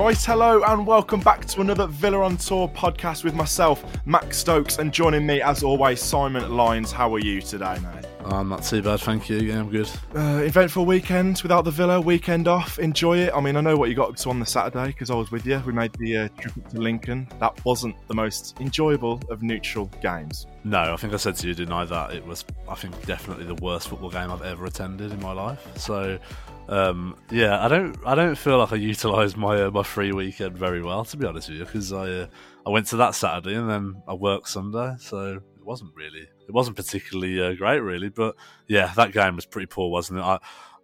Right, hello, and welcome back to another Villa on Tour podcast with myself, Max Stokes, and joining me as always, Simon Lyons. How are you today, mate? I'm not too bad, thank you. Yeah, I'm good. Uh, eventful weekend without the Villa, weekend off. Enjoy it. I mean, I know what you got up to on the Saturday because I was with you. We made the uh, trip up to Lincoln. That wasn't the most enjoyable of neutral games. No, I think I said to you, didn't I, that it was, I think, definitely the worst football game I've ever attended in my life. So um, yeah, I don't I don't feel like I utilised my uh, my free weekend very well to be honest with you because I uh, I went to that Saturday and then I worked Sunday, so it wasn't really it wasn't particularly uh, great really. But yeah, that game was pretty poor, wasn't it? I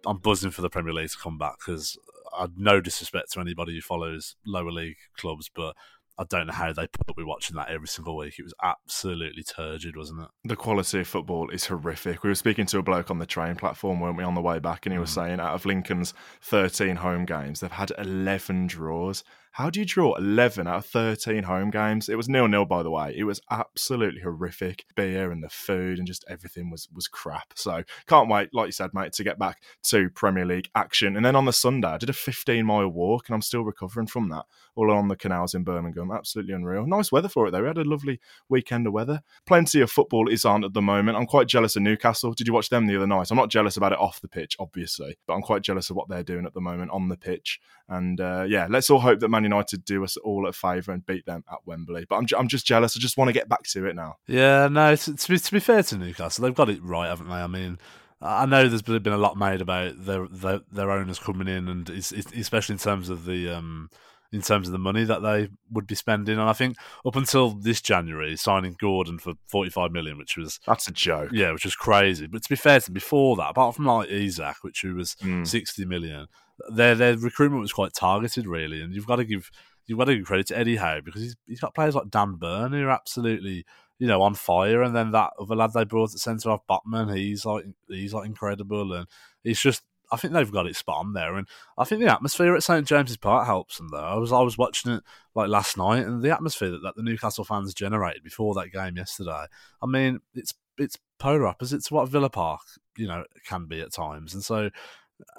I'm buzzing for the Premier League to come back because I'd no disrespect to anybody who follows lower league clubs, but I don't know how they put up with watching that every single week. It was absolutely turgid, wasn't it? The quality of football is horrific. We were speaking to a bloke on the train platform, weren't we, on the way back, and he was mm. saying out of Lincoln's 13 home games, they've had 11 draws. How do you draw 11 out of 13 home games? It was nil nil, by the way. It was absolutely horrific. Beer and the food and just everything was was crap. So can't wait, like you said, mate, to get back to Premier League action. And then on the Sunday, I did a 15 mile walk, and I'm still recovering from that. All on the canals in Birmingham, absolutely unreal. Nice weather for it though. We had a lovely weekend of weather. Plenty of football is on at the moment. I'm quite jealous of Newcastle. Did you watch them the other night? I'm not jealous about it off the pitch, obviously, but I'm quite jealous of what they're doing at the moment on the pitch. And uh, yeah, let's all hope that Man United do us all a favour and beat them at Wembley. But I'm, I'm just jealous. I just want to get back to it now. Yeah, no, to, to, be, to be fair to Newcastle, they've got it right, haven't they? I mean, I know there's been a lot made about their their, their owners coming in, and it's, it's, especially in terms of the um, in terms of the money that they would be spending. And I think up until this January, signing Gordon for 45 million, which was that's a joke, yeah, which was crazy. But to be fair to before that, apart from like Isak, which was mm. 60 million, their their recruitment was quite targeted, really. And you've got to give you've got to give credit to Eddie Howe because he's he's got players like Dan Burn who are absolutely you know on fire, and then that other lad they brought at centre off Botman, he's like he's like incredible, and it's just I think they've got it spot on there, and I think the atmosphere at St James's Park helps them. Though I was I was watching it like last night, and the atmosphere that, that the Newcastle fans generated before that game yesterday. I mean, it's it's polar opposite to what Villa Park you know can be at times, and so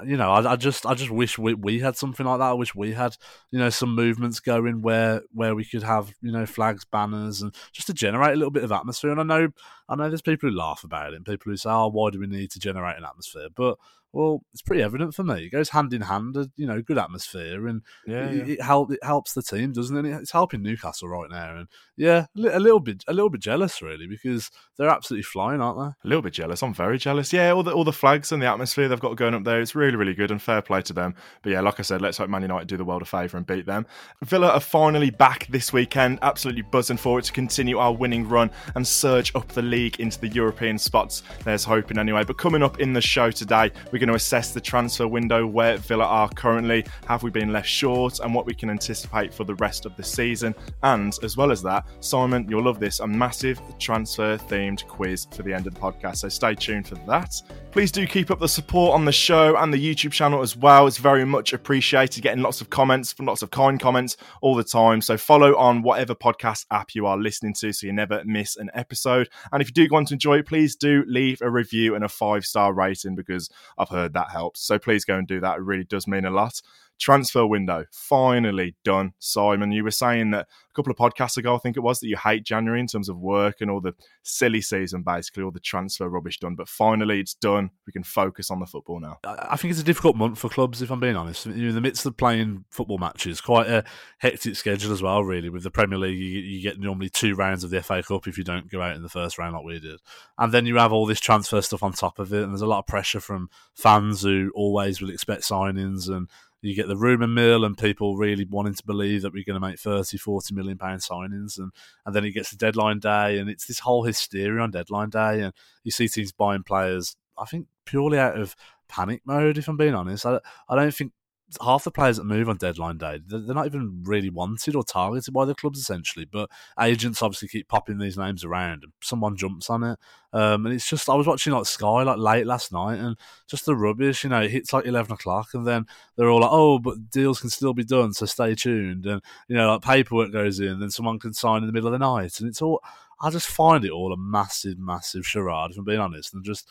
you know, I, I, just I just wish we, we had something like that. I wish we had you know some movements going where where we could have you know flags, banners, and just to generate a little bit of atmosphere. And I know I know there's people who laugh about it, and people who say, "Oh, why do we need to generate an atmosphere?" But well, it's pretty evident for me. It goes hand in hand, uh, you know, good atmosphere, and yeah, it, yeah. it, help, it helps the team, doesn't it? It's helping Newcastle right now, and yeah, a little bit, a little bit jealous really because they're absolutely flying, aren't they? A little bit jealous. I'm very jealous. Yeah, all the all the flags and the atmosphere they've got going up there, it's really, really good, and fair play to them. But yeah, like I said, let's hope Man United do the world a favour and beat them. Villa are finally back this weekend, absolutely buzzing for it to continue our winning run and surge up the league into the European spots. There's hoping anyway. But coming up in the show today, we're going to assess the transfer window, where Villa are currently, have we been left short, and what we can anticipate for the rest of the season. And as well as that, Simon, you'll love this a massive transfer themed quiz for the end of the podcast. So stay tuned for that. Please do keep up the support on the show and the YouTube channel as well. It's very much appreciated. Getting lots of comments, from lots of kind comments all the time. So follow on whatever podcast app you are listening to so you never miss an episode. And if you do want to enjoy it, please do leave a review and a five star rating because I've heard that helps. So please go and do that. It really does mean a lot transfer window finally done. Simon, you were saying that a couple of podcasts ago, I think it was, that you hate January in terms of work and all the silly season, basically, all the transfer rubbish done. But finally, it's done. We can focus on the football now. I think it's a difficult month for clubs, if I'm being honest. You're in the midst of playing football matches, quite a hectic schedule as well, really. With the Premier League, you, you get normally two rounds of the FA Cup if you don't go out in the first round like we did. And then you have all this transfer stuff on top of it, and there's a lot of pressure from fans who always will expect signings and you get the rumour mill and people really wanting to believe that we're going to make 30, 40 million pound signings. And, and then it gets to deadline day and it's this whole hysteria on deadline day. And you see teams buying players, I think, purely out of panic mode, if I'm being honest. I, I don't think half the players that move on deadline day, they're not even really wanted or targeted by the clubs essentially. But agents obviously keep popping these names around, and someone jumps on it. Um, and it's just I was watching like Sky like late last night, and just the rubbish. You know, it hits like eleven o'clock, and then they're all like, "Oh, but deals can still be done, so stay tuned." And you know, like paperwork goes in, then someone can sign in the middle of the night, and it's all. I just find it all a massive, massive charade. If I'm being honest, and just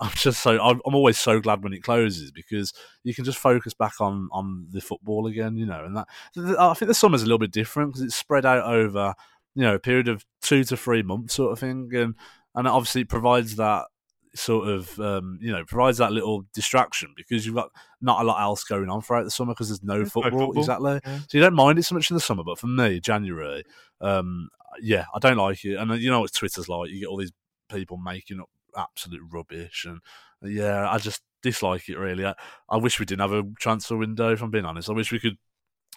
I'm just so I'm, I'm always so glad when it closes because you can just focus back on on the football again, you know. And that I think the summer's a little bit different because it's spread out over you know a period of two to three months, sort of thing, and and obviously it provides that sort of um, you know provides that little distraction because you've got not a lot else going on throughout the summer because there's no football, no football, exactly. Yeah. So you don't mind it so much in the summer, but for me, January, um, yeah, I don't like it. And you know what Twitter's like; you get all these people making up absolute rubbish, and uh, yeah, I just dislike it really. I, I wish we didn't have a transfer window. If I'm being honest, I wish we could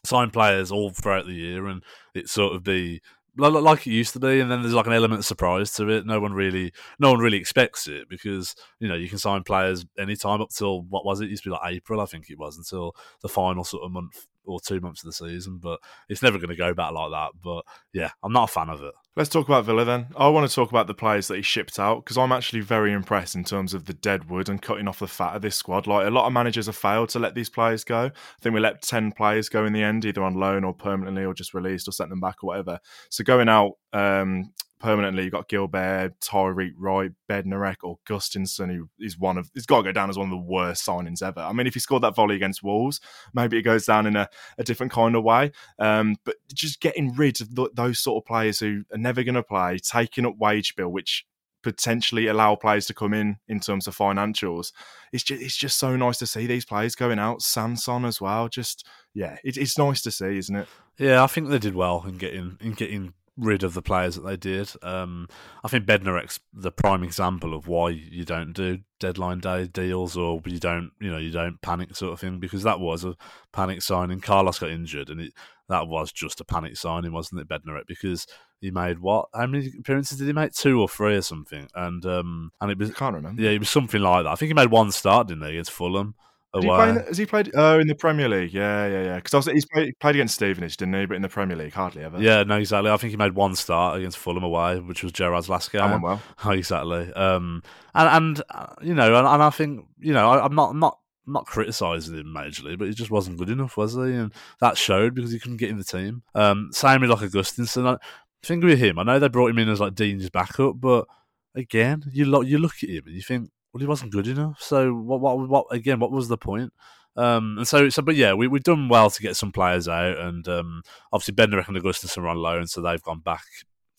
sign players all throughout the year and it sort of be like it used to be, and then there's like an element of surprise to it. No one really, no one really expects it because you know you can sign players anytime up till what was it? it used to be like April, I think it was, until the final sort of month or two months of the season. But it's never going to go back like that. But yeah, I'm not a fan of it. Let's talk about Villa then. I want to talk about the players that he shipped out because I'm actually very impressed in terms of the deadwood and cutting off the fat of this squad. Like a lot of managers have failed to let these players go. I think we let 10 players go in the end, either on loan or permanently or just released or sent them back or whatever. So going out um, permanently. You've got Gilbert, Tyreek Wright, Bednarek, Augustinson, who is one of he's got to go down as one of the worst signings ever. I mean, if he scored that volley against Wolves, maybe it goes down in a, a different kind of way. Um, but just getting rid of th- those sort of players who are never going to play, taking up wage bill, which potentially allow players to come in in terms of financials. It's just it's just so nice to see these players going out. Sanson as well. Just yeah, it, it's nice to see, isn't it? Yeah, I think they did well in getting in getting rid of the players that they did. Um, I think Bednarek's the prime example of why you don't do deadline day deals or you don't, you know, you don't panic sort of thing because that was a panic signing. Carlos got injured and it, that was just a panic signing, wasn't it, Bednarek? Because he made what? How many appearances did he make? Two or three or something? And um, and it was I can't remember. Yeah, it was something like that. I think he made one start, didn't he, against Fulham? He has he played? Oh, in the Premier League. Yeah, yeah, yeah. Because he's played, played, against Stevenage, didn't he? But in the Premier League, hardly ever. Yeah, no, exactly. I think he made one start against Fulham away, which was Gerrard's last game. That went well. Oh, exactly. Um, and and uh, you know, and, and, I think you know, I, am not I'm not not criticising him majorly, but he just wasn't good enough, was he? And that showed because he couldn't get in the team. Um, same with like Augustinson. I think with him, I know they brought him in as like Digne's backup, but again, you look you look at him and you think, well, he wasn't good enough. So what what what again? What was the point? Um, and so, so, but yeah, we, we've done well to get some players out, and um, obviously Bednarek and Augustinson are on loan, so they've gone back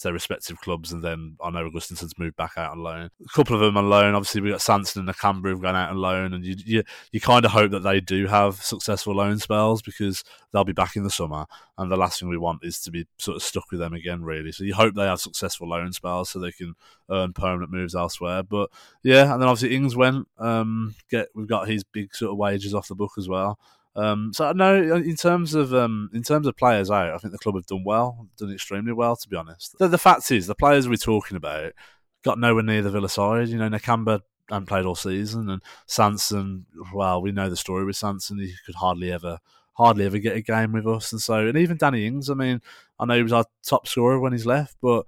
their respective clubs, and then I know Augustinson's moved back out on loan. A couple of them on loan. Obviously, we got Sanson and Nakamba who've gone out on loan, and you you, you kind of hope that they do have successful loan spells because they'll be back in the summer, and the last thing we want is to be sort of stuck with them again, really. So you hope they have successful loan spells so they can earn permanent moves elsewhere. But yeah, and then obviously Ings went. Um, get we've got his big sort of wages off the book as well. Um, so no, in terms of um, in terms of players out, I think the club have done well, done extremely well, to be honest. The, the fact is, the players we're talking about got nowhere near the Villa side. You know, Nakamba hadn't played all season, and Sanson. Well, we know the story with Sanson; he could hardly ever, hardly ever get a game with us, and so and even Danny Ings. I mean, I know he was our top scorer when he's left, but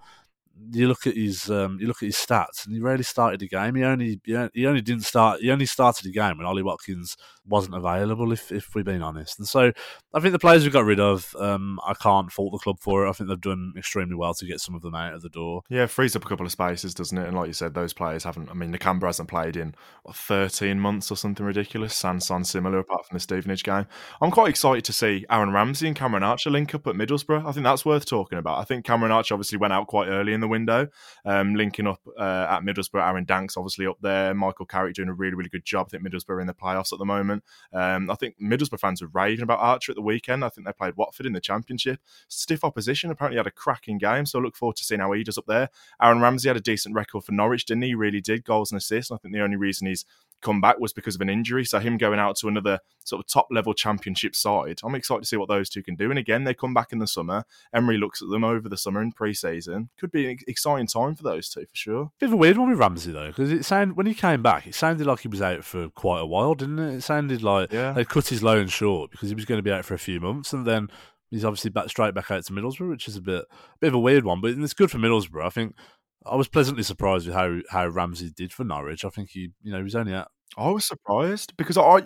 you look at his um, you look at his stats, and he rarely started the game. He only he only didn't start. He only started the game when Ollie Watkins wasn't available. If if we've been honest, and so I think the players we got rid of, um, I can't fault the club for it. I think they've done extremely well to get some of them out of the door. Yeah, frees up a couple of spaces, doesn't it? And like you said, those players haven't. I mean, Nakamba hasn't played in what, thirteen months or something ridiculous. Sanson similar, apart from the Stevenage game. I'm quite excited to see Aaron Ramsey and Cameron Archer link up at Middlesbrough. I think that's worth talking about. I think Cameron Archer obviously went out quite early in the window, um, linking up uh, at Middlesbrough. Aaron Danks obviously up there. Michael Carrick doing a really really good job. I think Middlesbrough in the playoffs at the moment. Um, I think Middlesbrough fans were raving about Archer at the weekend. I think they played Watford in the Championship. Stiff opposition. Apparently had a cracking game. So I look forward to seeing how he does up there. Aaron Ramsey had a decent record for Norwich, didn't he? he really did goals and assists. I think the only reason he's come back was because of an injury. So him going out to another sort of top level championship side, I'm excited to see what those two can do. And again, they come back in the summer. Emery looks at them over the summer in pre-season. Could be an exciting time for those two for sure. Bit of a weird one with Ramsey though, because it sounded when he came back, it sounded like he was out for quite a while, didn't it? It sounded like yeah. they cut his loan short because he was going to be out for a few months, and then he's obviously back straight back out to Middlesbrough, which is a bit a bit of a weird one, but it's good for Middlesbrough. I think I was pleasantly surprised with how how Ramsey did for Norwich. I think he, you know, he was only at I was surprised because I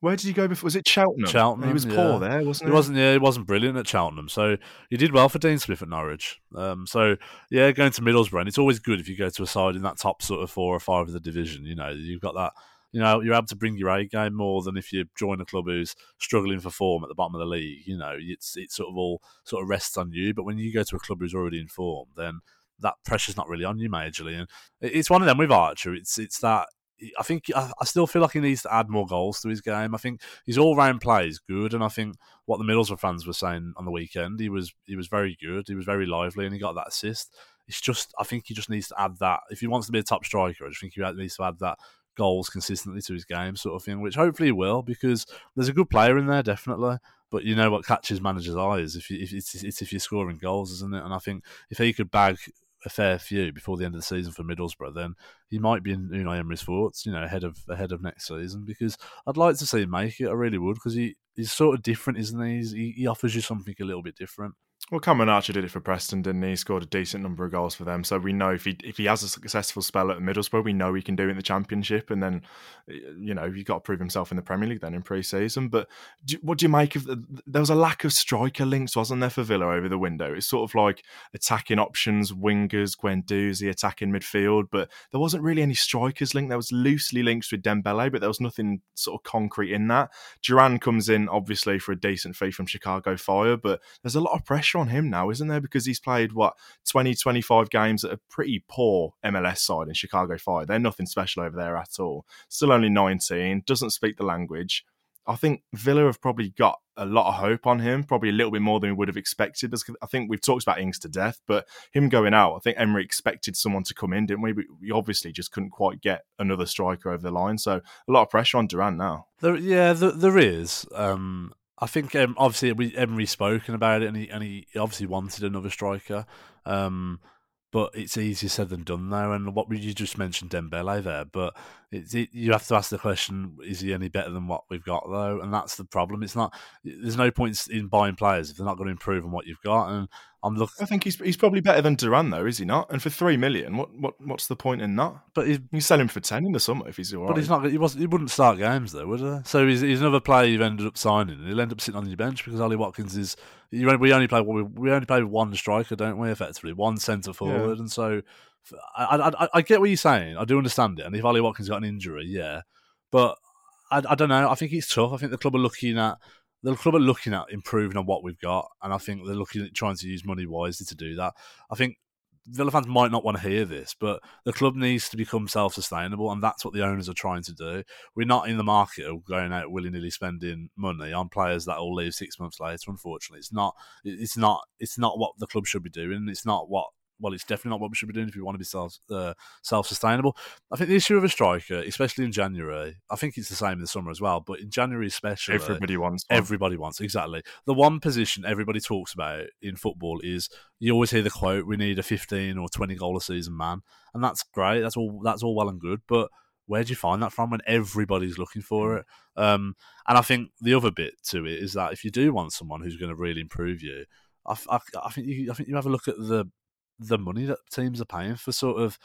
where did he go before? Was it Cheltenham? Cheltenham. He was yeah. poor there, wasn't he? He wasn't. Yeah, he wasn't brilliant at Cheltenham. So he did well for Dean Smith at Norwich. Um, so yeah, going to Middlesbrough, and it's always good if you go to a side in that top sort of four or five of the division. You know, you've got that. You know, you're able to bring your A game more than if you join a club who's struggling for form at the bottom of the league. You know, it's it sort of all sort of rests on you. But when you go to a club who's already in form, then that pressure's not really on you majorly. And it's one of them with Archer. It's it's that I think I, I, still feel like he needs to add more goals to his game. I think his all round play is good, and I think what the Middlesbrough fans were saying on the weekend, he was he was very good. He was very lively, and he got that assist. It's just I think he just needs to add that if he wants to be a top striker. I just think he needs to add that goals consistently to his game, sort of thing, which hopefully he will because there's a good player in there, definitely. But you know what catches managers' eyes if, you, if it's, it's if you're scoring goals, isn't it? And I think if he could bag a fair few before the end of the season for Middlesbrough, then he might be in Unai Emery's thoughts, you know, ahead of ahead of next season. Because I'd like to see him make it. I really would, because he, he's sort of different, isn't he? he? He offers you something a little bit different. Well, Cameron Archer did it for Preston, didn't he? He scored a decent number of goals for them. So we know if he if he has a successful spell at Middlesbrough, we know he can do it in the Championship. And then, you know, he's got to prove himself in the Premier League then in pre-season. But do, what do you make of the, there was a lack of striker links, wasn't there, for Villa over the window? It's sort of like attacking options, wingers, Guendouzi attacking midfield, but there wasn't really any strikers linked. There was loosely linked with Dembele, but there was nothing sort of concrete in that. Duran comes in obviously for a decent fee from Chicago Fire, but there's a lot of pressure on him now, isn't there? Because he's played, what, 20, 25 games at a pretty poor MLS side in Chicago Fire. They're nothing special over there at all. Still only 19, doesn't speak the language. I think Villa have probably got a lot of hope on him, probably a little bit more than we would have expected. I think we've talked about Ings to death, but him going out, I think Emery expected someone to come in, didn't we? We obviously just couldn't quite get another striker over the line. So a lot of pressure on Duran now. There, yeah, there, there is. Um, I think um, obviously we Emery spoken about it, and he and he obviously wanted another striker. Um, but it's easier said than done now. And what you just mentioned Dembele there, but it, you have to ask the question: Is he any better than what we've got though? And that's the problem. It's not. There's no point in buying players if they're not going to improve on what you've got. And I'm looking. I think he's he's probably better than Duran though, is he not? And for three million, what what what's the point in that? But he's, you sell him for ten in the summer if he's all right. But he's not. He was. He wouldn't start games though, would he? So he's, he's another player you've ended up signing, he'll end up sitting on your bench because Ollie Watkins is. You, we only play we only play one striker, don't we? Effectively, one centre forward, yeah. and so I, I, I get what you're saying. I do understand it. And if Ollie Watkins got an injury, yeah, but I, I don't know. I think it's tough. I think the club are looking at the club are looking at improving on what we've got, and I think they're looking at trying to use money wisely to do that. I think Villa fans might not want to hear this, but the club needs to become self sustainable, and that's what the owners are trying to do. We're not in the market of going out willy nilly spending money on players that will leave six months later. Unfortunately, it's not. It's not. It's not what the club should be doing. It's not what well, it's definitely not what we should be doing if we want to be self uh, self sustainable. I think the issue of a striker, especially in January, I think it's the same in the summer as well. But in January, especially, everybody wants. One. Everybody wants exactly the one position everybody talks about in football is you always hear the quote: "We need a fifteen or twenty goal a season man," and that's great. That's all. That's all well and good, but where do you find that from when everybody's looking for mm. it? Um, and I think the other bit to it is that if you do want someone who's going to really improve you, I, I, I, think you, I think you have a look at the the money that teams are paying for sort of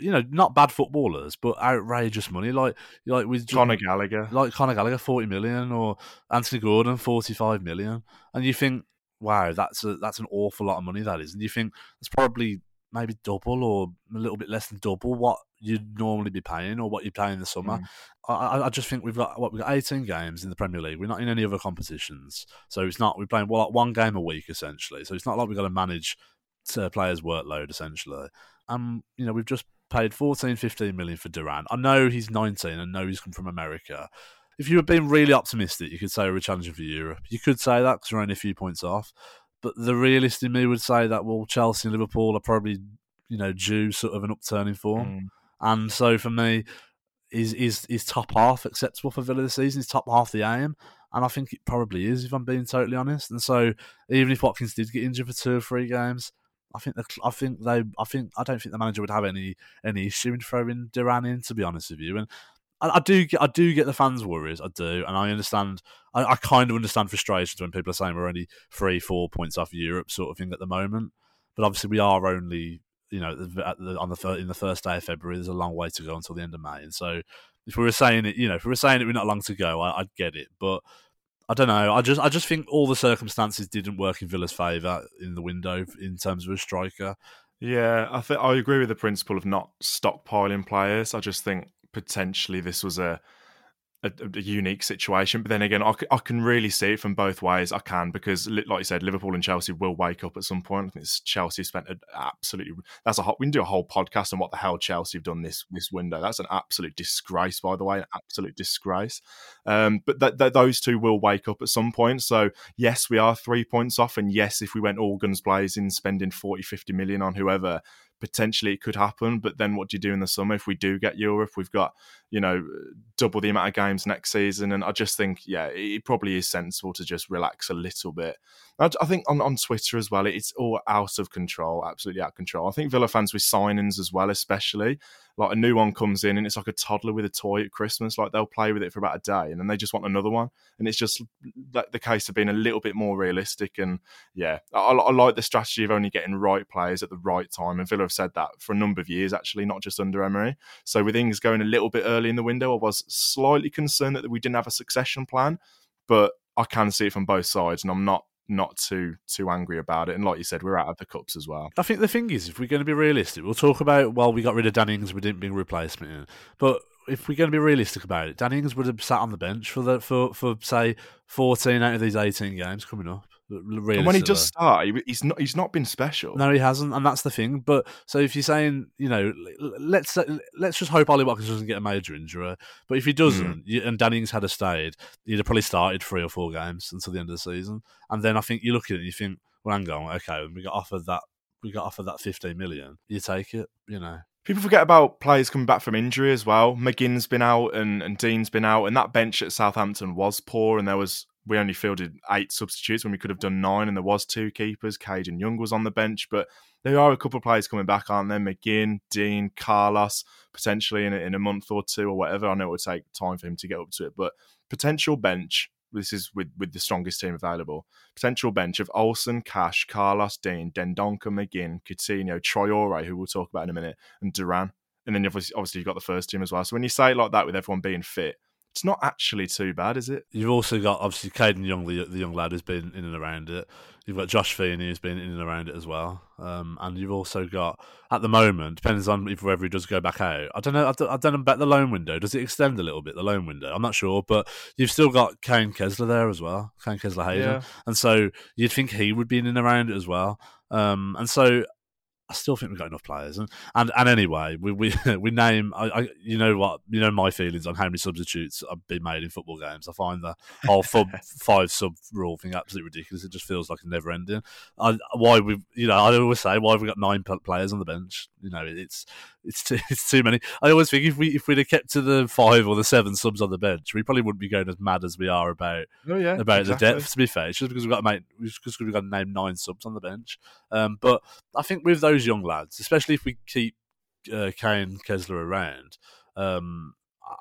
you know, not bad footballers, but outrageous money. Like like with Conor Gallagher, like Conor Gallagher, forty million, or Anthony Gordon, forty-five million, and you think, wow, that's a that's an awful lot of money. That is, and you think it's probably maybe double or a little bit less than double what you'd normally be paying or what you pay in the summer. Mm. I, I, just think we've got what we've got 18 games in the Premier League. We're not in any other competitions, so it's not we're playing well, one game a week essentially. So it's not like we've got to manage uh, players' workload essentially. Um, you know, we've just paid 14, 15 million for Duran. I know he's 19 and know he's come from America. If you were being really optimistic, you could say we're challenging for Europe. You could say that because we're only a few points off. But the realist in me would say that, well, Chelsea and Liverpool are probably, you know, due sort of an upturning form. Mm. And so for me, is is is top half acceptable for Villa this season? Is top half the aim? And I think it probably is, if I'm being totally honest. And so even if Watkins did get injured for two or three games, I think the, I think they I think I don't think the manager would have any any issue in throwing Duran in to be honest with you. And I, I do get I do get the fans' worries I do. And I understand I, I, kind of understand frustrations when people are saying we're only three four points off Europe sort of thing at the moment. But obviously we are only you know the, on the in the first day of February there's a long way to go until the end of May. And so If we were saying it, you know, if we were saying it, we're not long to go, I, would get it. But I don't know. I just I just think all the circumstances didn't work in Villa's favour in the window in terms of a striker. Yeah, I think I agree with the principle of not stockpiling players. I just think potentially this was a a, a, unique situation. But then again, I, c- I can really see it from both ways. I can because, like you said, Liverpool and Chelsea will wake up at some point. I think Chelsea spent an absolutely that's a hot. We can do a whole podcast on what the hell Chelsea have done this this window. That's an absolute disgrace, by the way, an absolute disgrace. Um, but th- th- those two will wake up at some point. So yes, we are three points off, and yes, if we went all guns blazing, spending 40, 50 million on whoever, potentially it could happen. But then what do you do in the summer if we do get Europe? We've got, you know, double the amount of games next season. And I just think, yeah, it probably is sensible to just relax a little bit. I, think on, on Twitter as well, it's all out of control, absolutely out of control. I think Villa fans with signings as well, especially like a new one comes in and it's like a toddler with a toy at Christmas. Like they'll play with it for about a day and then they just want another one. And it's just like the case of being a little bit more realistic. And yeah, I, I like the strategy of only getting right players at the right time. And Villa have said that for a number of years, actually, not just under Emery. So with things going a little bit early in the window, I was slightly concerned that we didn't have a succession plan. But I can see it from both sides, and I'm not not too too angry about it. And like you said, we're out of the cups as well. I think the thing is, if we're going to be realistic, we'll talk about well, we got rid of Danny Ings, we didn't bring a replacement in, but if we're going to be realistic about it, Danny Ings would have sat on the bench for the for for say fourteen out of these eighteen games coming up. And when he does start, he's not he's not been special. No, he hasn't, and that's the thing. But so if you're saying, you know, let's let's just hope Ollie Watkins doesn't get a major injury. But if he doesn't, mm. and Danny Ings had a stayed, he'd have probably started three or four games until the end of the season. And then I think you look at it and you think, well, hang on, okay, we got offered that we got offered that 15 million. You take it, you know. People forget about players coming back from injury as well. McGinn's been out and, and Digne's been out, and that bench at Southampton was poor, and there was we only fielded eight substitutes when we could have done nine, and there was two keepers. Kadan Young was on the bench, but there are a couple of players coming back, aren't there? McGinn, Digne, Carlos, potentially in a, in a month or two or whatever. I know it would take time for him to get up to it, but potential bench. This is with, with the strongest team available. Potential bench of Olsen, Cash, Carlos, Digne, Dendoncker, McGinn, Coutinho, Traore, who we'll talk about in a minute, and Duran. And then obviously, obviously you've got the first team as well. So when you say it like that with everyone being fit, it's not actually too bad, is it? You've also got obviously Kadan Young, the, the young lad who's been in and around it. You've got Josh Feeney who's been in and around it as well. Um, and you've also got at the moment, depends on if whether he does go back out. I don't know. I don't, I don't know about the loan window. Does it extend a little bit the loan window? I'm not sure, but you've still got Kaine Kesler there as well, Kaine Kesler Hayden, yeah. and so you'd think he would be in and around it as well. Um, and so I still think we've got enough players, and and, and anyway, we we we name. I, I, you know what you know my feelings on how many substitutes have been made in football games. I find the whole five sub rule thing absolutely ridiculous. It just feels like a never ending. I, why we you know I always say why have we got nine players on the bench? You know it's it's too, it's too many. I always think if we if we'd have kept to the five or the seven subs on the bench, we probably wouldn't be going as mad as we are about oh, yeah, about exactly. the depth. To be fair, it's just because we've got to make just because we've got to name nine subs on the bench. Um, but I think with those those young lads, especially if we keep uh, Kaine Kesler around, um,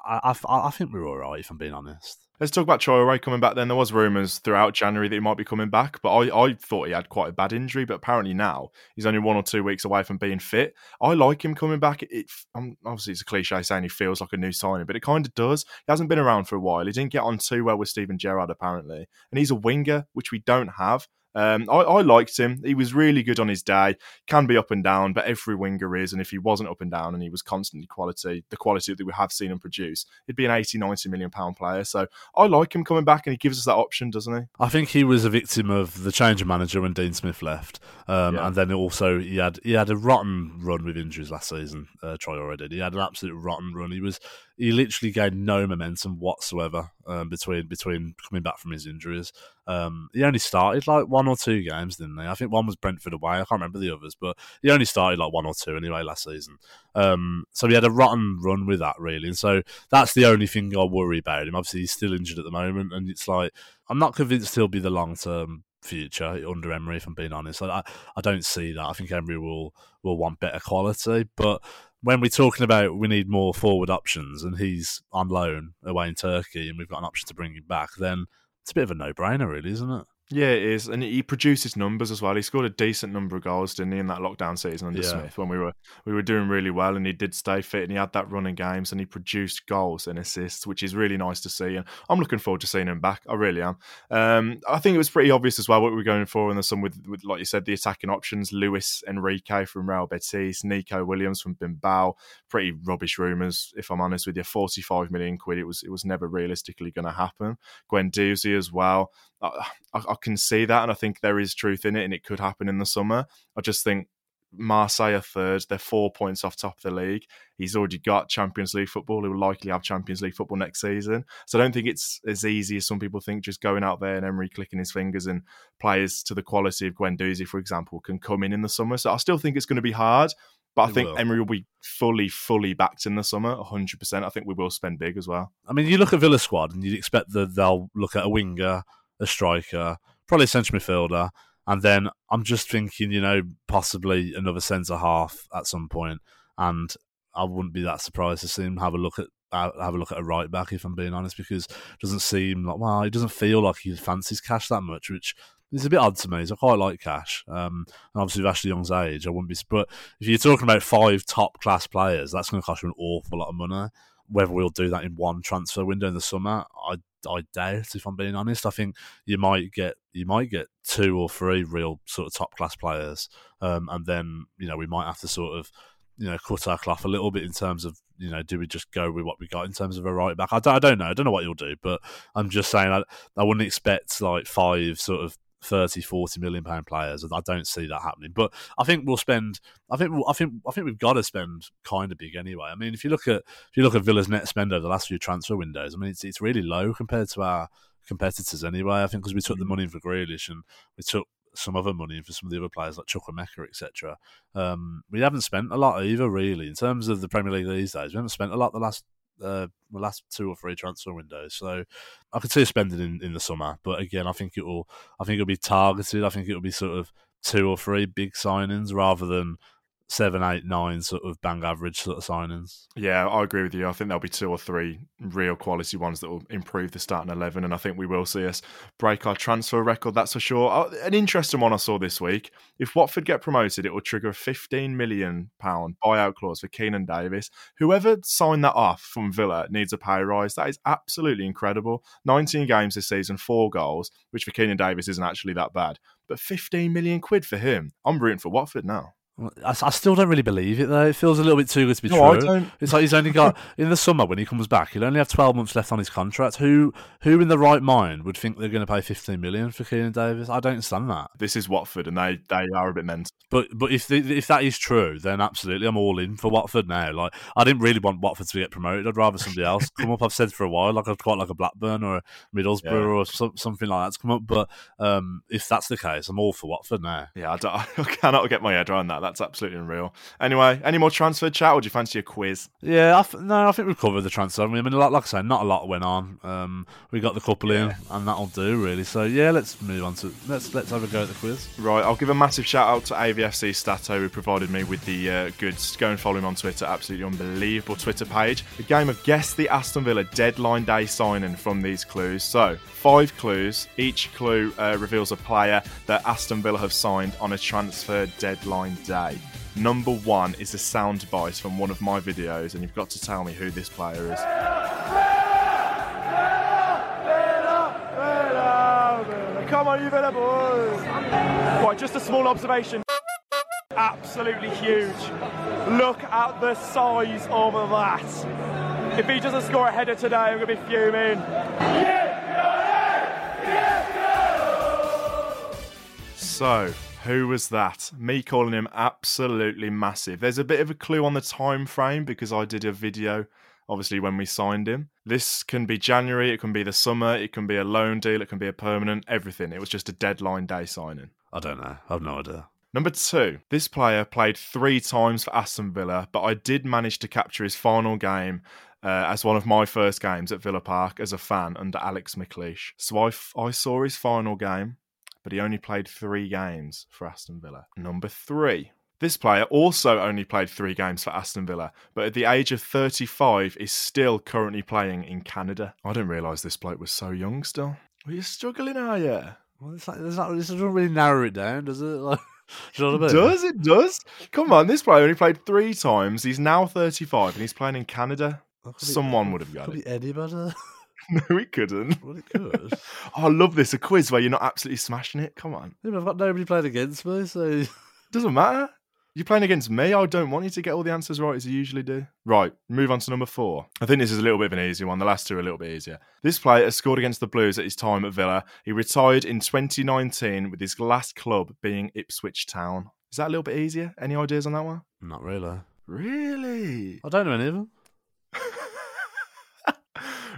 I, I, I, think we're all right, if I'm being honest. Let's talk about Traore coming back then. There was rumours throughout January that he might be coming back, but I, I thought he had quite a bad injury, but apparently now he's only one or two weeks away from being fit. I like him coming back. It, obviously, it's a cliche saying he feels like a new signing, but it kind of does. He hasn't been around for a while. He didn't get on too well with Steven Gerrard, apparently. And he's a winger, which we don't have. Um, I, I, liked him. He was really good on his day. Can be up and down, but every winger is. And if he wasn't up and down and he was constantly quality, the quality that we have seen him produce, he'd be an 80, 90 million pound player. So I like him coming back and he gives us that option, doesn't he? I think he was a victim of the change of manager when Dean Smith left. Um, yeah. And then also he had he had a rotten run with injuries last season, uh, Traore. He had an absolute rotten run. He was he literally gained no momentum whatsoever um, between between coming back from his injuries. Um, he only started like one or two games, didn't he? I think one was Brentford away. I can't remember the others, but he only started like one or two anyway last season. Um, so he had a rotten run with that, really. And so that's the only thing I worry about him. Obviously, he's still injured at the moment, and it's like I'm not convinced he'll be the long term future under Emery. If I'm being honest, I, I don't see that. I think Emery will will want better quality, but when we're talking about we need more forward options and he's on loan away in Turkey and we've got an option to bring him back, then it's a bit of a no brainer, really, isn't it? Yeah, it is, and he produces numbers as well. He scored a decent number of goals, didn't he, in that lockdown season under Yeah. Smith when we were we were doing really well, and he did stay fit, and he had that running games, and he produced goals and assists, which is really nice to see. And I'm looking forward to seeing him back. I really am. Um, I think it was pretty obvious as well what we were going for in the sum with, with like you said, the attacking options: Luiz Henrique from Real Betis, Nico Williams from Bilbao. Pretty rubbish rumours, if I'm honest with you. 45 million quid. It was it was never realistically going to happen. Guendouzi as well. I, I, I can see that, and I think there is truth in it, and it could happen in the summer. I just think Marseille are third. They're four points off top of the league. He's already got Champions League football. He will likely have Champions League football next season. So I don't think it's as easy as some people think. Just going out there and Emery clicking his fingers and players to the quality of Guendouzi, for example, can come in in the summer. So I still think it's going to be hard. But I It think will. Emery will be fully, fully backed in the summer, 100%. I think we will spend big as well. I mean, you look at Villa squad and you'd expect that they'll look at a winger, a striker, probably a central midfielder, and then I'm just thinking, you know, possibly another centre half at some point, and I wouldn't be that surprised to see him have a look at have a look at a right back if I'm being honest, because it doesn't seem like well, it doesn't feel like he fancies Cash that much, which is a bit odd to me. So I quite like Cash, um, and obviously with Ashley Young's age, I wouldn't be. But if you're talking about five top class players, that's going to cost you an awful lot of money whether we'll do that in one transfer window in the summer, I I doubt. If I'm being honest, I think you might get you might get two or three real sort of top class players, um, and then you know we might have to sort of you know cut our cloth a little bit in terms of you know do we just go with what we got in terms of a right back? I don't, I don't know. I don't know what you'll do, but I'm just saying I, I wouldn't expect like five sort of 30 40 million pound players and i don't see that happening but i think we'll spend i think we'll, i think i think we've got to spend kind of big anyway i mean if you look at if you look at villa's net spend over the last few transfer windows i mean it's, it's really low compared to our competitors anyway i think because we took the money for Grealish and we took some other money for some of the other players like Chukwuemeka, etc. Um, we haven't spent a lot either, really, in terms of the Premier League these days. We haven't spent a lot the last uh, the last two or three transfer windows. So I could see spending in, in the summer, but again, I think it will. I think it'll be targeted. I think it'll be sort of two or three big signings rather than seven, eight, nine sort of bang average sort of signings. Yeah, I agree with you. I think there'll be two or three real quality ones that will improve the starting 11, and I think we will see us break our transfer record, that's for sure. Uh, An interesting one I saw this week. If Watford get promoted, it will trigger a £15 million buyout clause for Keinan Davis. Whoever signed that off from Villa needs a pay rise. That is absolutely incredible. 19 games this season, four goals, which for Keinan Davis isn't actually that bad. But 15 million quid for him. I'm rooting for Watford now. I, I still don't really believe it though. It feels a little bit too good to be No, I true. don't. It's like he's only got in the summer when he comes back. He'll only have twelve months left on his contract. Who, who in the right mind would think they're going to pay fifteen million for Keinan Davis? I don't understand that. This is Watford, and they, they are a bit mental. But but if the, if that is true, then absolutely, I'm all in for Watford now. Like I didn't really want Watford to get promoted. I'd rather somebody else come up. I've said for a while, like I'd quite like a Blackburn or a Middlesbrough Yeah. or some, something like that to come up. But um, if that's the case, I'm all for Watford now. Yeah, I, don't, I cannot get my head around that. That's absolutely unreal. Anyway, any more transfer chat, or do you fancy a quiz? Yeah, I f- no, I think we've covered the transfer. I mean, like, like I said, not a lot went on. Um, we got the couple in, and that'll do really. So yeah, let's move on to let's let's have a go at the quiz. Right, I'll give a massive shout out to AVFC Stato who provided me with the uh, goods. Go and follow him on Twitter. Absolutely unbelievable Twitter page. The game of guess the Aston Villa deadline day signing from these clues. So five clues. Each clue uh, reveals a player that Aston Villa have signed on a transfer deadline day. Number one is a sound soundbite from one of my videos, and you've got to tell me who this player is. Come on, you Villa boys! Right, just a small observation. Absolutely huge. Look at the size of that. If he doesn't score a header today, I'm going to be fuming. So, who was that? Me calling him absolutely massive. There's a bit of a clue on the time frame because I did a video obviously when we signed him. This can be January, it can be the summer, it can be a loan deal, it can be a permanent, everything. It was just a deadline day signing. I don't know. I've no idea. Number two, this player played three times for Aston Villa, but I did manage to capture his final game uh, as one of my first games at Villa Park as a fan under Alex McLeish. So I, f- I saw his final game, but he only played three games for Aston Villa. Number three, this player also only played three games for Aston Villa, but at the age of 35 is still currently playing in Canada. I didn't realise this bloke was so young still. Are you're struggling, are you? Well, it's like, it's not, this doesn't really narrow it down, does it? Like, do you know what I It does it does? Come on, this player only played three times. He's now 35 and he's playing in Canada. Could be- Someone would have got Could it. be anybody. No, he couldn't. Well, it could. Oh, I love this. A quiz where you're not absolutely smashing it. Come on. Yeah, but I've got nobody playing against me, so Doesn't matter. You're playing against me. I don't want you to get all the answers right as you usually do. Right, move on to number four. I think this is a little bit of an easy one. The last two are a little bit easier. This player scored against the Blues at his time at Villa. He retired in 2019 with his last club being Ipswich Town. Is that a little bit easier? Any ideas on that one? not really. Really? I don't know any of them.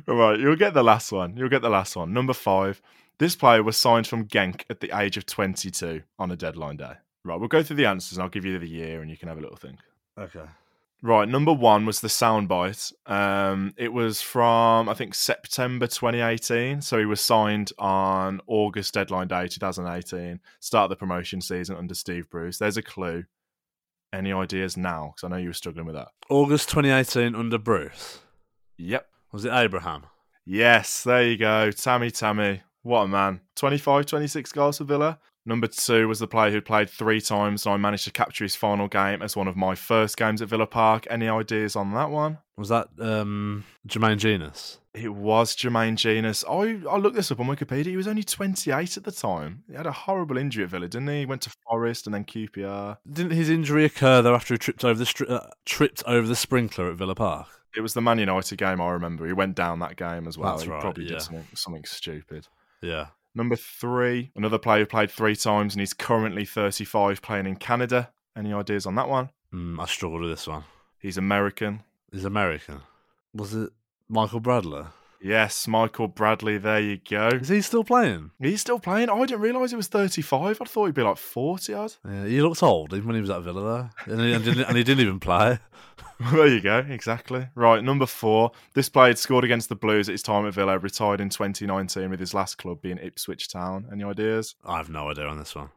All right, you'll get the last one. You'll get the last one. Number five. This player was signed from Genk at the age of 22 on a deadline day. Right, we'll go through the answers and I'll give you the year and you can have a little think. Okay. Right, number one was the soundbite. Um, it was from I think September 2018. So he was signed on August deadline day 2018. Start of the promotion season under Steve Bruce. There's a clue. Any ideas now? Because I know you were struggling with that. August 2018 under Bruce. Yep. Was it Abraham? Yes, there you go. Tammy Tammy. What a man. 25, 26 goals for Villa. Number two was the player who played three times, and I managed to capture his final game as one of my first games at Villa Park. Any ideas on that one? Was that um, Jermaine Jenas? It was Jermaine Jenas. I, I looked this up on Wikipedia. He was only 28 at the time. He had a horrible injury at Villa, didn't he? He went to Forest and then QPR. Didn't his injury occur though after he tripped over the stri- uh, tripped over the sprinkler at Villa Park? It was the Man United game, I remember. He went down that game as well. That's he right, probably yeah. did something, something stupid. Yeah. Number three, another player who played three times and he's currently 35 playing in Canada. Any ideas on that one? Mm, I struggled with this one. He's American. He's American. Was it Michael Bradley? Yes, Michael Bradley, there you go. Is he still playing? He's still playing. I didn't realise he was 35. I thought he'd be like 40 odd. Yeah, he looked old even when he was at Villa there, and he, and didn't, and he didn't even play. there you go, exactly. Right, number four. This player had scored against the Blues at his time at Villa, retired in 2019 with his last club being Ipswich Town. Any ideas? I have no idea on this one.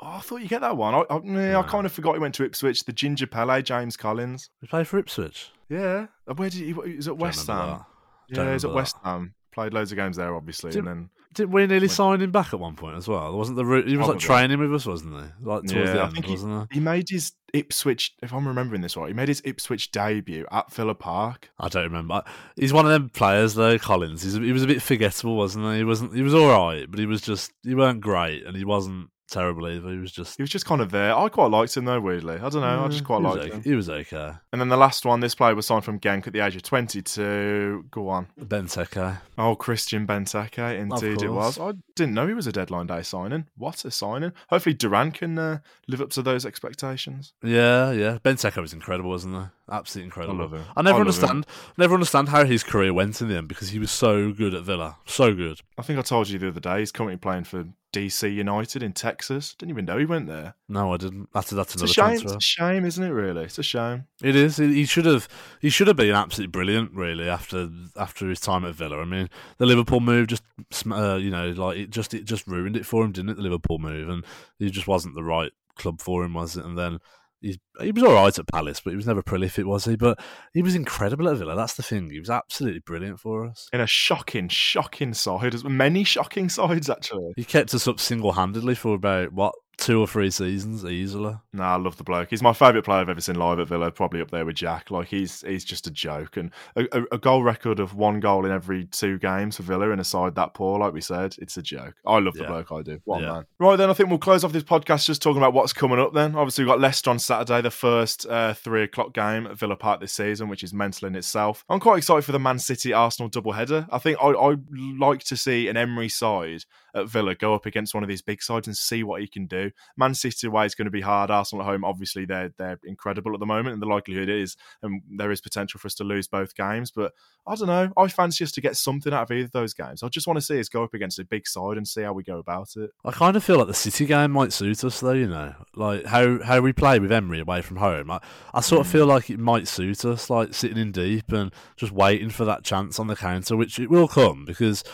Oh, I thought you get that one. I, I, yeah, I kind of forgot he went to Ipswich. The Ginger Pele, James Collins. He played for Ipswich. Yeah. Uh, Where did he? He was at West Ham. Yeah, he's at West Ham. Played loads of games there, obviously, Did- and then Didn't we nearly Wait. sign him back at one point as well? Wasn't the? He was like Probably. training with us, wasn't he? Like towards Yeah, the I end, think he- wasn't he made his Ipswich. If I'm remembering this right, he made his Ipswich debut at Villa Park. I don't remember. He's one of them players though, Collins. He's, he was a bit forgettable, wasn't he? He wasn't. He was all right, but he was just. He weren't great, and he wasn't terrible either. He was just. He was just kind of there. I quite liked him though. Weirdly, I don't know. I just Mm, quite liked okay. him. He was okay. And then the last one, this player was signed from Genk at the age of 22. Go on. Benteke. Oh, Christian Benteke. Indeed, it was. I didn't know he was a deadline day signing. What a signing! Hopefully, Duran can uh, live up to those expectations. Yeah, yeah. Benteke was incredible, wasn't he? Absolutely incredible. I love him. I never I love him. understand. Never understand how his career went in the end because he was so good at Villa, so good. I think I told you the other day he's currently playing for DC United in Texas. Didn't even know he went there. No, I didn't. That's that's It's a another shame. transfer. It's a shame, isn't it? Really, it's a shame. It is. He should have. He should have been absolutely brilliant, really, after after his time at Villa. I mean, the Liverpool move just, uh, you know, like it just it just ruined it for him, didn't it? The Liverpool move, and he just wasn't the right club for him, was it? And then he he was all right at Palace, but he was never prolific, was he? But he was incredible at Villa. That's the thing. He was absolutely brilliant for us. In a shocking, shocking side, many shocking sides actually. He kept us up single handedly for about what two or three seasons easily. Nah, I love the bloke. He's my favourite player I've ever seen live at Villa. Probably up there with Jack. Like he's he's just a joke, and a, a, goal record of one goal in every two games for Villa in a side that poor. Like we said, it's a joke. I love the Yeah. bloke. I do. What a Yeah. man. Right then, I think we'll close off this podcast just talking about what's coming up. Then, obviously, we've got Leicester on Saturday, the first uh, three o'clock game at Villa Park this season, which is mental in itself. I'm quite excited for the Man City Arsenal double header. I think I I like to see an Emery side at Villa go up against one of these big sides and see what he can do. Man City away is going to be hard. Arsenal at home, obviously, they're they're incredible at the moment, and the likelihood is, and there is potential for us to lose both games. But I don't know. I fancy us to get something out of either of those games. I just want to see us go up against a big side and see how we go about it. I kind of feel like the City game might suit us, though. You know, like how how we play with Emery away from home. I, I sort of Mm. feel like it might suit us, like sitting in deep and just waiting for that chance on the counter, which it will come because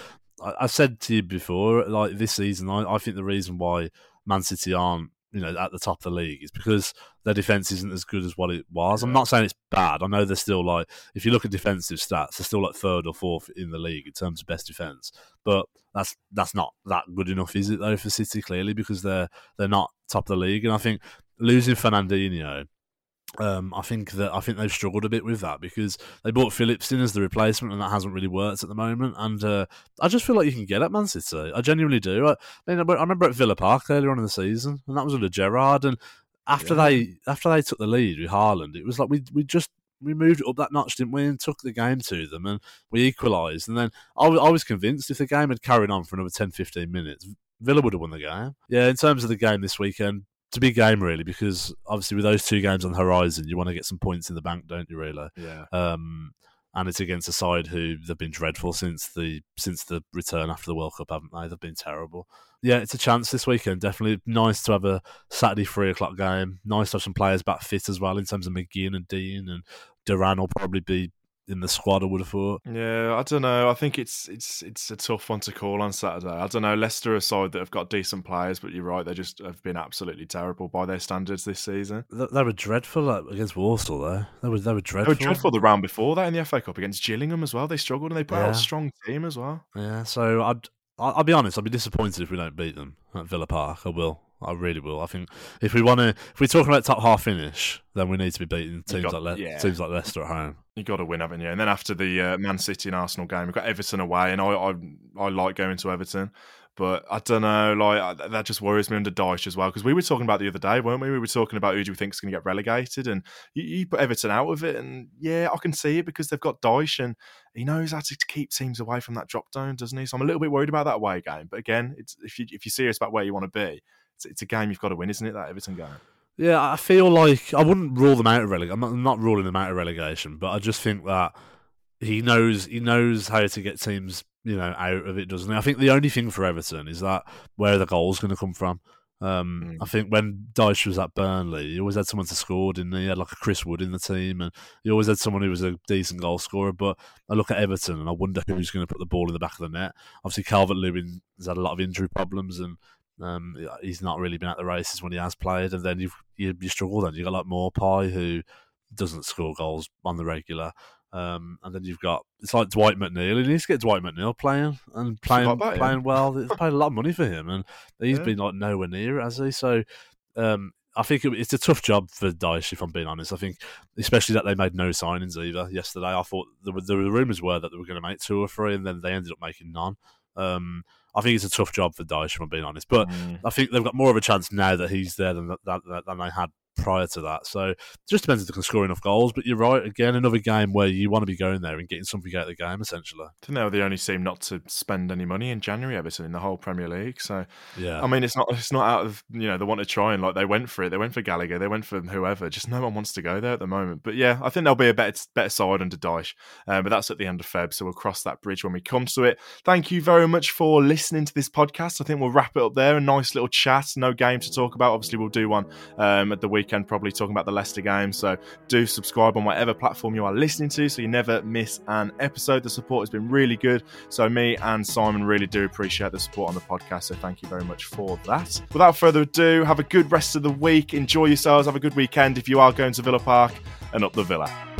I, I said to you before, like this season, I, I think the reason why Man City aren't you know at the top of the league is because their defense isn't as good as what it was. I'm not saying it's bad. I know they're still like if you look at defensive stats, they're still like third or fourth in the league in terms of best defense. But that's that's not that good enough, is it though, for City clearly because they're they're not top of the league. And I think losing Fernandinho um, I think that I think they've struggled a bit with that because they bought Phillips in as the replacement, and that hasn't really worked at the moment. And uh, I just feel like you can get at Man City. I genuinely do. I, I, mean, I remember at Villa Park earlier on in the season, and that was under Gerrard. And after yeah. they after they took the lead with Haaland, it was like we we just we moved up that notch, didn't we, and took the game to them, and we equalised. And then I, I was convinced if the game had carried on for another 10, 15 minutes, Villa would have won the game. Yeah, in terms of the game this weekend, it's a big game really because obviously with those two games on the horizon, you want to get some points in the bank, don't you? Really? Yeah. Um, and it's against a side who they've been dreadful since the since the return after the World Cup, haven't they? They've been terrible. Yeah, it's a chance this weekend. Definitely nice to have a Saturday three o'clock game. Nice to have some players back fit as well in terms of McGinn and Digne and Duran will probably be in the squad. I would have thought. Yeah, I don't know. I think it's it's it's a tough one to call on Saturday. I don't know. Leicester are a side that have got decent players, but you're right. They just have been absolutely terrible by their standards this season. They, they were dreadful like, against Walsall. Though they were they were dreadful. They were dreadful the round before that in the FA Cup against Gillingham as well. They struggled and they put yeah. out a strong team as well. Yeah. So I'd I'll be honest. I'll be disappointed if we don't beat them at Villa Park. I will. I really will. I think if we want to, if we're talking about top half finish, then we need to be beating teams got, like Le- yeah. teams like Leicester at home. You got to win, haven't you? And then after the uh, Man City and Arsenal game, we've got Everton away, and I I, I like going to Everton. But I don't know, like that just worries me under Dyche as well. Because we were talking about the other day, weren't we? We were talking about who do we think is going to get relegated, and you, you, put Everton out of it, and yeah, I can see it because they've got Dyche, and he knows how to keep teams away from that drop down, doesn't he? So I'm a little bit worried about that away game. But again, it's if you if you're serious about where you want to be, it's, a game you've got to win, isn't it? That Everton game. Yeah, I feel like I wouldn't rule them out of relegation. I'm not, I'm not ruling them out of relegation, but I just think that he knows he knows how to get teams you know out of it, doesn't he? I think the only thing for Everton is that where the goal's going to come from. Um, mm. I think when Dyche was at Burnley, he always had someone to score, didn't he? he? had like a Chris Wood in the team, and he always had someone who was a decent goal scorer. But I look at Everton and I wonder who's going to put the ball in the back of the net. Obviously, Calvert Lewin has had a lot of injury problems, and um, he's not really been at the races when he has played. And then you you struggle. Then you got like Maupay who doesn't score goals on the regular. Um, and then you've got it's like Dwight McNeil. He needs to get Dwight McNeil playing and playing playing him. well. They paid a lot of money for him, and he's yeah. been like nowhere near it, has he? So um, I think it's a tough job for Dyche, if I'm being honest. I think, especially that they made no signings either yesterday. I thought there were, the rumours were that they were going to make two or three, and then they ended up making none. Um, I think it's a tough job for Dyche, if I'm being honest. But mm. I think they've got more of a chance now that he's there than that, than they had prior to that. So it just depends if they can score enough goals. But you're right, again, another game where you want to be going there and getting something out of the game, essentially. They were the only team not to spend any money in January, Everton, in the whole Premier League. So yeah, I mean, it's not it's not out of you know they want to try and like they went for it. They went for Gallagher. They went for whoever. Just no one wants to go there at the moment. But yeah, I think there'll be a better better side under Dyche. Uh, but that's at the end of Feb, so we'll cross that bridge when we come to it. Thank you very much for listening to this podcast. I think we'll wrap it up there. A nice little chat. No game to talk about. Obviously, we'll do one um, at the weekend, probably talking about the Leicester game. So do subscribe on whatever platform you are listening to so you never miss an episode. The support has been really good. So me and Simon really do appreciate the support on the podcast. So thank you very much for that. Without further ado, have a good rest of the week. Enjoy yourselves. Have a good weekend if you are going to Villa Park and up the Villa.